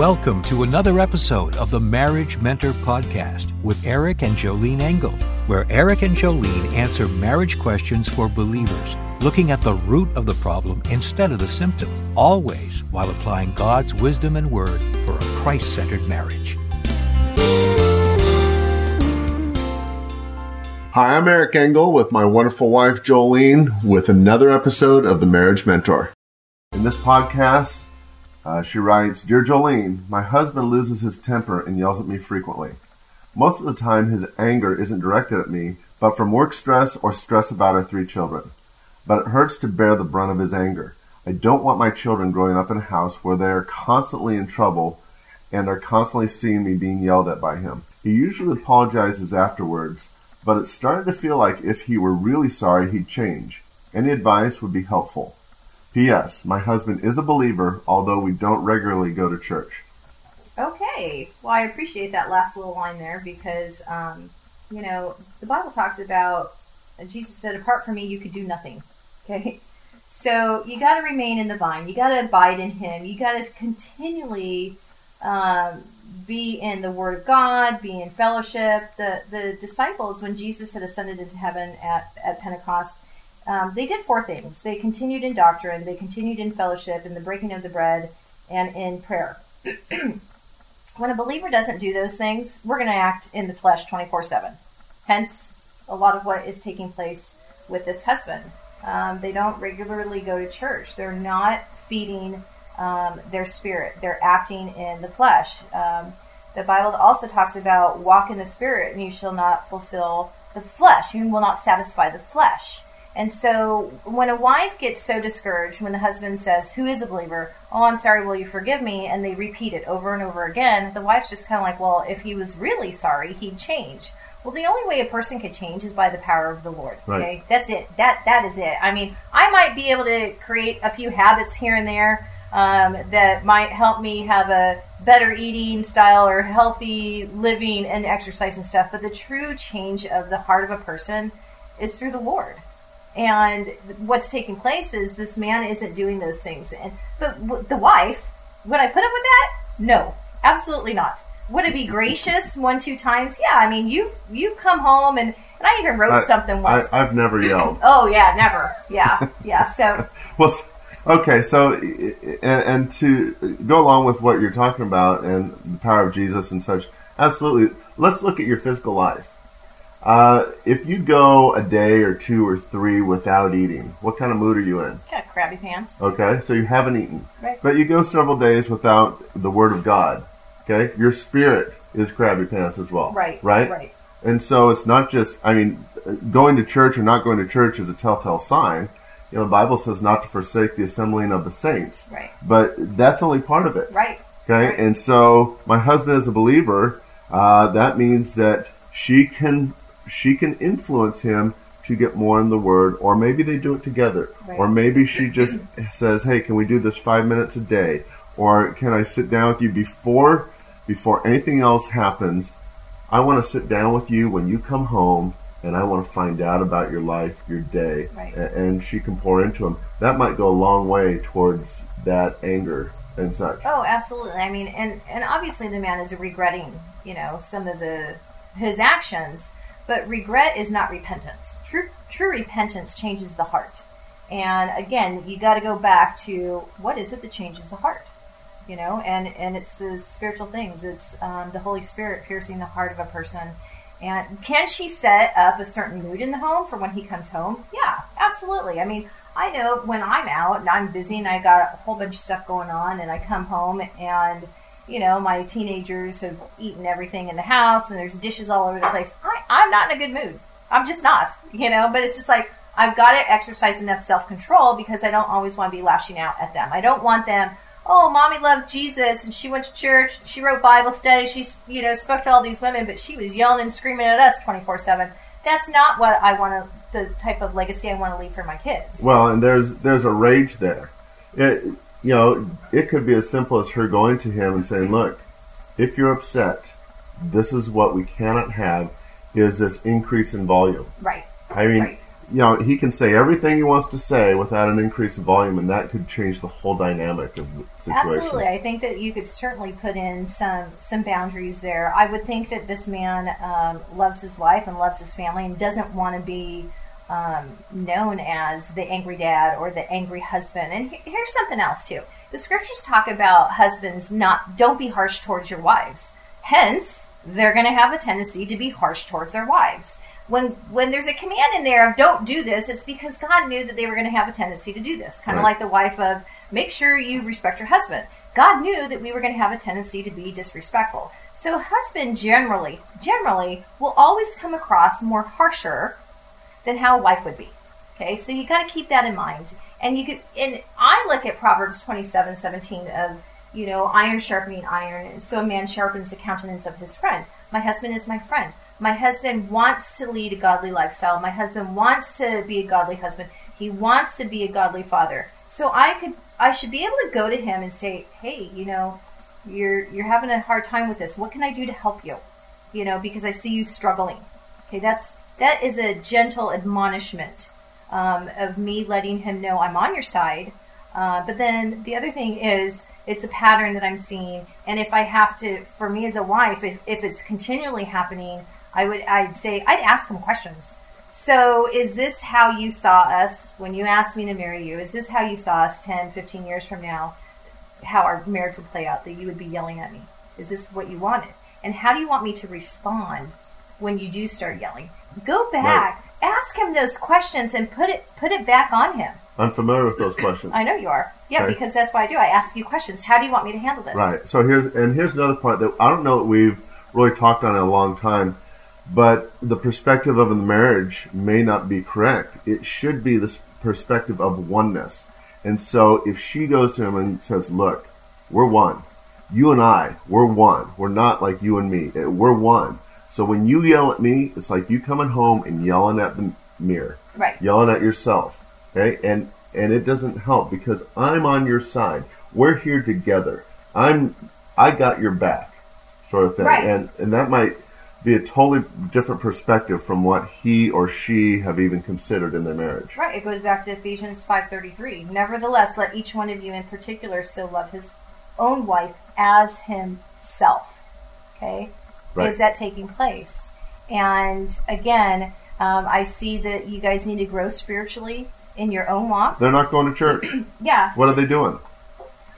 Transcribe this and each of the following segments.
Welcome to another episode of the Marriage Mentor Podcast with Eric and Jolene Engel, where Eric and Jolene answer marriage questions for believers, looking at the root of the problem instead of the symptom, always while applying God's wisdom and word for a Christ centered marriage. Hi, I'm Eric Engel with my wonderful wife Jolene with another episode of the Marriage Mentor. In this podcast, uh, she writes Dear Jolene, my husband loses his temper and yells at me frequently. Most of the time, his anger isn't directed at me, but from work stress or stress about our three children. But it hurts to bear the brunt of his anger. I don't want my children growing up in a house where they are constantly in trouble and are constantly seeing me being yelled at by him. He usually apologizes afterwards, but it's starting to feel like if he were really sorry, he'd change. Any advice would be helpful. P.S. My husband is a believer, although we don't regularly go to church. Okay. Well, I appreciate that last little line there because, um, you know, the Bible talks about Jesus said, "Apart from me, you could do nothing." Okay. So you got to remain in the vine. You got to abide in Him. You got to continually um, be in the Word of God, be in fellowship. The the disciples, when Jesus had ascended into heaven at at Pentecost, um, they did four things. They continued in doctrine, they continued in fellowship, in the breaking of the bread, and in prayer. when a believer doesn't do those things, we're going to act in the flesh 24 7. Hence, a lot of what is taking place with this husband. Um, they don't regularly go to church. They're not feeding um, their spirit. They're acting in the flesh. Um, the Bible also talks about walk in the spirit, and you shall not fulfill the flesh. You will not satisfy the flesh. And so when a wife gets so discouraged when the husband says, Who is a believer? Oh, I'm sorry, will you forgive me? And they repeat it over and over again, the wife's just kind of like, Well, if he was really sorry, he'd change. Well, the only way a person can change is by the power of the Lord. Right. Okay, that's it. That that is it. I mean, I might be able to create a few habits here and there um, that might help me have a better eating style or healthy living and exercise and stuff. But the true change of the heart of a person is through the Lord. And what's taking place is this man isn't doing those things. And but the wife, would I put up with that? No, absolutely not. Would it be gracious one two times? Yeah, I mean you've you've come home and and I even wrote I- something once. I, I've never yelled. oh yeah, never. Yeah, yeah. So well, okay, so and, and to go along with what you're talking about and the power of Jesus and such, absolutely. Let's look at your physical life. Uh, if you go a day or two or three without eating, what kind of mood are you in? got crabby pants. Okay, so you haven't eaten, Right. but you go several days without the Word of God. Okay, your spirit is crabby pants as well. Right. Right. Right. And so it's not just, I mean, going to church or not going to church is a telltale sign. You know, the Bible says not to forsake the assembling of the saints. Right. But that's only part of it. Right. Okay. Right. And so my husband is a believer. Uh, that means that she can, she can influence him to get more in the word, or maybe they do it together. Right. Or maybe she just says, Hey, can we do this five minutes a day? Or can I sit down with you before, before anything else happens? I want to sit down with you when you come home and I want to find out about your life, your day. Right. And she can pour into him. That might go a long way towards that anger and such. Oh, absolutely. I mean, and and obviously the man is regretting, you know, some of the his actions, but regret is not repentance. True true repentance changes the heart. And again, you got to go back to what is it that changes the heart? You know, and and it's the spiritual things. It's um, the Holy Spirit piercing the heart of a person. And can she set up a certain mood in the home for when he comes home? Yeah, absolutely. I mean, I know when I'm out and I'm busy and I got a whole bunch of stuff going on and I come home and you know my teenagers have eaten everything in the house and there's dishes all over the place. I, I'm not in a good mood. I'm just not, you know. But it's just like I've got to exercise enough self control because I don't always want to be lashing out at them. I don't want them. Oh, mommy loved Jesus and she went to church. She wrote Bible study. She you know spoke to all these women, but she was yelling and screaming at us twenty four seven. That's not what I want to. The type of legacy I want to leave for my kids. Well, and there's there's a rage there. It you know it could be as simple as her going to him and saying, "Look, if you're upset, this is what we cannot have: is this increase in volume." Right. I mean, Right. you know, he can say everything he wants to say without an increase in volume, and that could change the whole dynamic of the situation. Absolutely, I think that you could certainly put in some some boundaries there. I would think that this man um, loves his wife and loves his family and doesn't want to be um, known as the angry dad or the angry husband. And here's something else too: the scriptures talk about husbands not don't be harsh towards your wives. Hence, they're going to have a tendency to be harsh towards their wives when when there's a command in there of don't do this, it's because God knew that they were going to have a tendency to do this. Kind of Right. like the wife of make sure you respect your husband. God knew that we were going to have a tendency to be disrespectful. So husband generally generally will always come across more harsher than how a wife would be. Okay, so you got to keep that in mind. And you could, and I look at Proverbs twenty-seven, seventeen of, you know, iron sharpening iron, and so a man sharpens the countenance of his friend. My husband is my friend. My husband wants to lead a godly lifestyle. My husband wants to be a godly husband. He wants to be a godly father. So I could, I should be able to go to him and say, hey, you know, you're you're having a hard time with this. What can I do to help you? You know, because I see you struggling. Okay, that's that is a gentle admonishment um, of me letting him know I'm on your side. Uh, but then the other thing is it's a pattern that I'm seeing, and if I have to, for me as a wife, if, if it's continually happening, I would I'd say I'd ask him questions. So is this how you saw us when you asked me to marry you? Is this how you saw us 10, 15 years from now? How our marriage would play out? That you would be yelling at me? Is this what you wanted? And how do you want me to respond when you do start yelling? Go back, ask him those questions, and put it put it back on him. I'm familiar with those questions. I know you are. Yeah, Okay. because that's what I do. I ask you questions. How do you want me to handle this? Right. So here's and here's another part that I don't know that we've really talked on in a long time, but the perspective of the marriage may not be correct. It should be this perspective of oneness. And so if she goes to him and says, "Look, we're one. You and I, we're one. We're not like you and me. We're one." So when you yell at me, it's like you coming home and yelling at the mirror Right. yelling at yourself okay and and it doesn't help because i'm on your side we're here together i'm i got your back sort of thing Right. and and that might be a totally different perspective from what he or she have even considered in their marriage Right. It goes back to Ephesians five thirty three. Nevertheless, let each one of you in particular so love his own wife as himself. Okay. Right. Is that taking place? And again, um, I see that you guys need to grow spiritually in your own walks. they're not going to church Yeah. what are they doing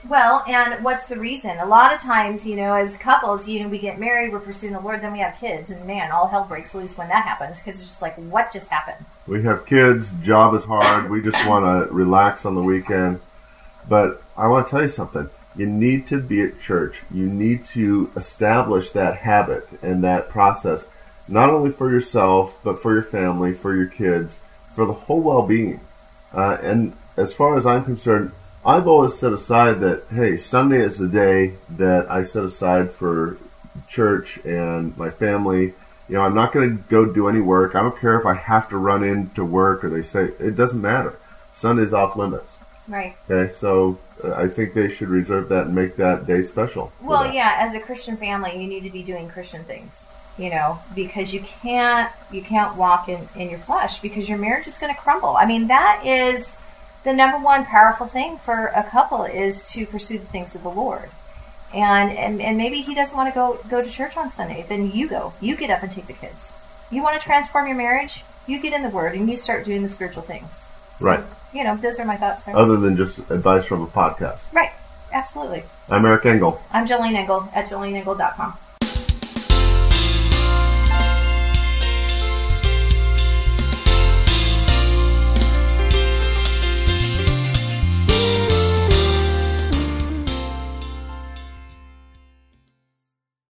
Well, and what's the reason? A lot of times, you know, as couples, you know, we get married, we're pursuing the Lord, then we have kids, and man, all hell breaks loose when that happens because it's just like, what just happened? we have kids job is hard we just want to relax on the weekend but i want to tell you something you need to be at church you need to establish that habit and that process not only for yourself but for your family for your kids for the whole well-being uh, and as far as i'm concerned i've always set aside that hey sunday is the day that i set aside for church and my family you know, I'm not going to go do any work. I don't care if I have to run into work or they say it doesn't matter. Sunday's off limits. Right. Okay, so I think they should reserve that and make that day special. Well, that. yeah, as a Christian family, you need to be doing Christian things, you know, because you can't you can't walk in in your flesh because your marriage is going to crumble. I mean, that is the number one powerful thing for a couple is to pursue the things of the Lord. And and, and maybe he doesn't want to go go to church on Sunday. Then you go. You get up and take the kids. You want to transform your marriage? You get in the Word and you start doing the spiritual things. So, Right. You know, those are my thoughts there. Other than just advice from a podcast. right. Absolutely. I'm Eric Engel. I'm Jolene Engel at joleneengel.com.